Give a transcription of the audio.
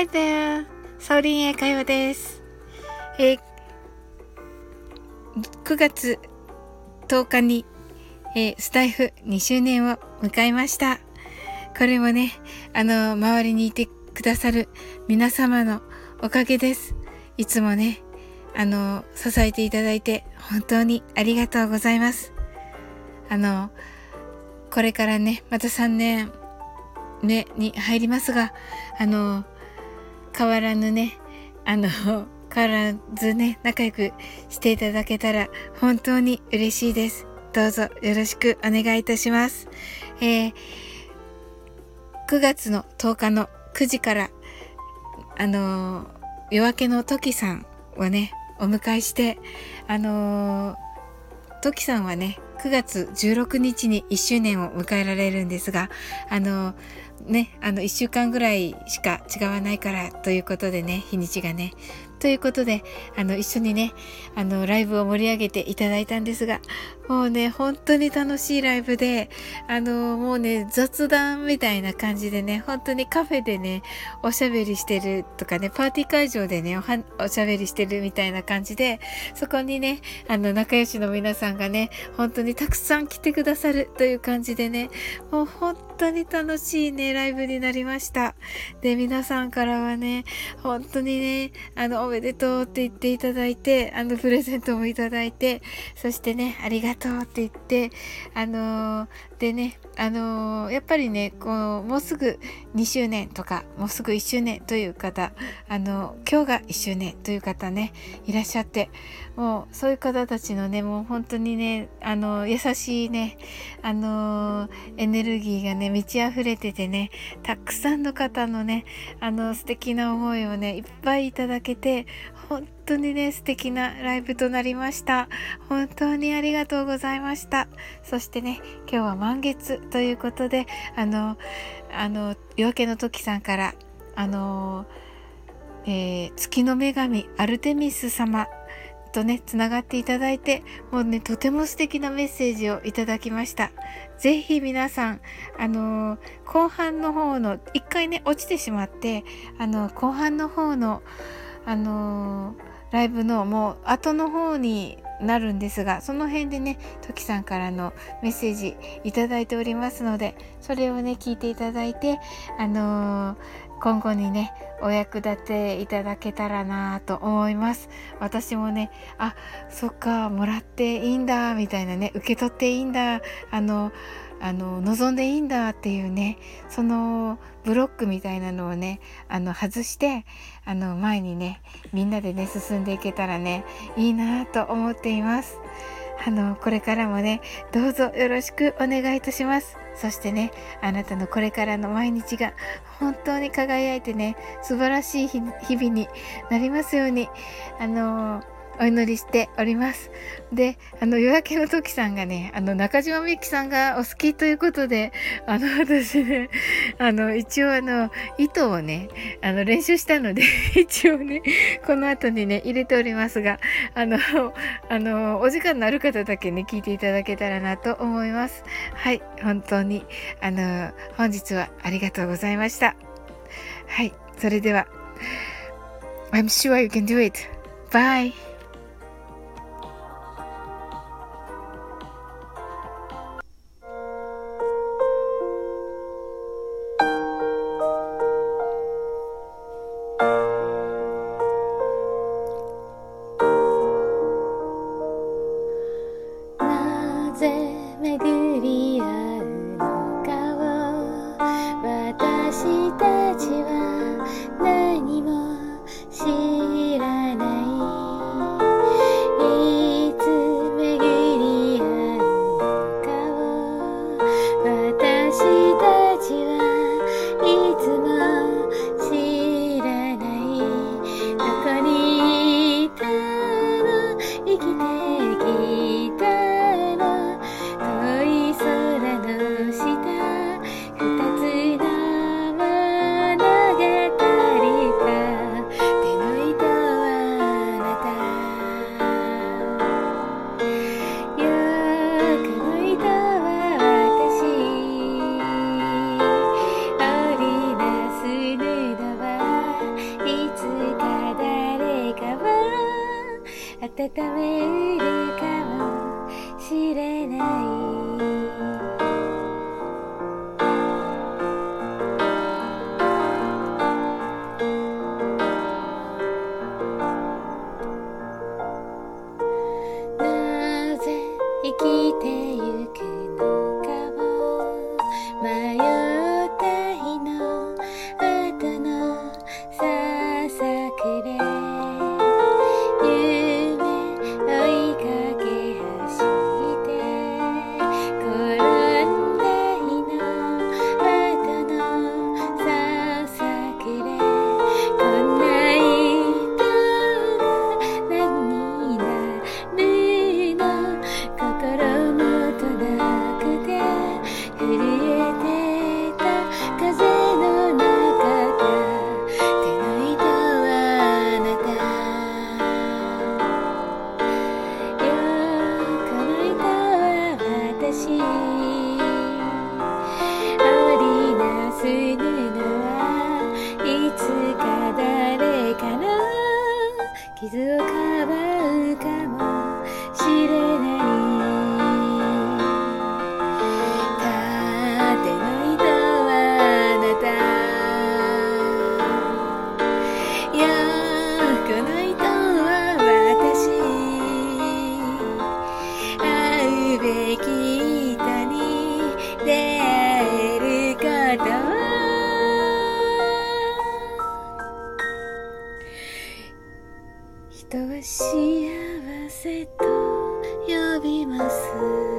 Hi there! サオリン英会話です。えー、9月10日に、えー、スタイフ2周年を迎えました。これもね、あの、周りにいてくださる皆様のおかげです。いつもね、あの、支えていただいて本当にありがとうございます。あの、これからね、また3年ね、に入りますが、あの、変わらぬね、あの、変わらずね、仲良くしていただけたら本当に嬉しいです。どうぞよろしくお願いいたします。えー、9月の10日の9時から、あの夜明けの時さんをね、お迎えして、あのトキさんはね、9月16日に1周年を迎えられるんですが、あのね、あの、1週間ぐらいしか違わないからということでね、日にちがね。ということで、あの、一緒にね、あの、ライブを盛り上げていただいたんですが、もうね、本当に楽しいライブで、あの、もうね、雑談みたいな感じでね、本当にカフェでね、おしゃべりしてるとかね、パーティー会場でね、おしゃべりしてるみたいな感じで、そこにね、あの、仲良しの皆さんがね、本当にたくさん来てくださるという感じでね、もう本当当に楽しいね、ライブになりました。で、皆さんからはね、本当にね、あの、おめでとうって言っていただいて、あの、プレゼントもいただいて、そしてね、ありがとうって言って、あのー、でね、あのー、やっぱりね、こう、もうすぐ2周年とか、もうすぐ1周年という方、あの、今日が1周年という方ね、いらっしゃって、もう、そういう方たちのね、もう本当にね、あの、優しいね、あのエネルギーがね、満ち溢れててね、たくさんの方のね、あの、素敵な思いをね、いっぱいいただけて、本当にね、素敵なライブとなりました。本当にありがとうございました。そしてね、今日は満月ということで、あの、あの、夜明けの時さんから、あの、えー、月の女神アルテミス様とね、つながっていただいて、もうね、とても素敵なメッセージをいただきました。ぜひ皆さん、あのー、後半の方の、一回ね、落ちてしまって、あのー、後半の方の、あのー、ライブのもう後の方になるんですがその辺でねトキさんからのメッセージいただいておりますのでそれをね聞いていただいてあのー、今後にねお役立ていただけたらなと思います。私もねあそっかもらっていいんだみたいなね受け取っていいんだあのあの望んでいいんだっていうねそのブロックみたいなのをねあの外してあの前にねみんなでね進んでいけたらねいいなと思っています。あのこれからもねどうぞよろしくお願いいたします。そしてねあなたのこれからの毎日が本当に輝いてね素晴らしい日々になりますようにあのお祈りしております。で、あの、夜明けの時さんがね、あの、中島みゆきさんがお好きということで、あの、私ね、あの、一応あの、糸をね、あの、練習したので 一応ね、この後にね、入れておりますが、あの、あの、お時間のある方だけね、聞いていただけたらなと思います。はい、本当に、あの、本日はありがとうございました。はい、それでは、I'm sure you can do it. Bye. してなぜ生きてゆくのかも迷った日の後のささくれ四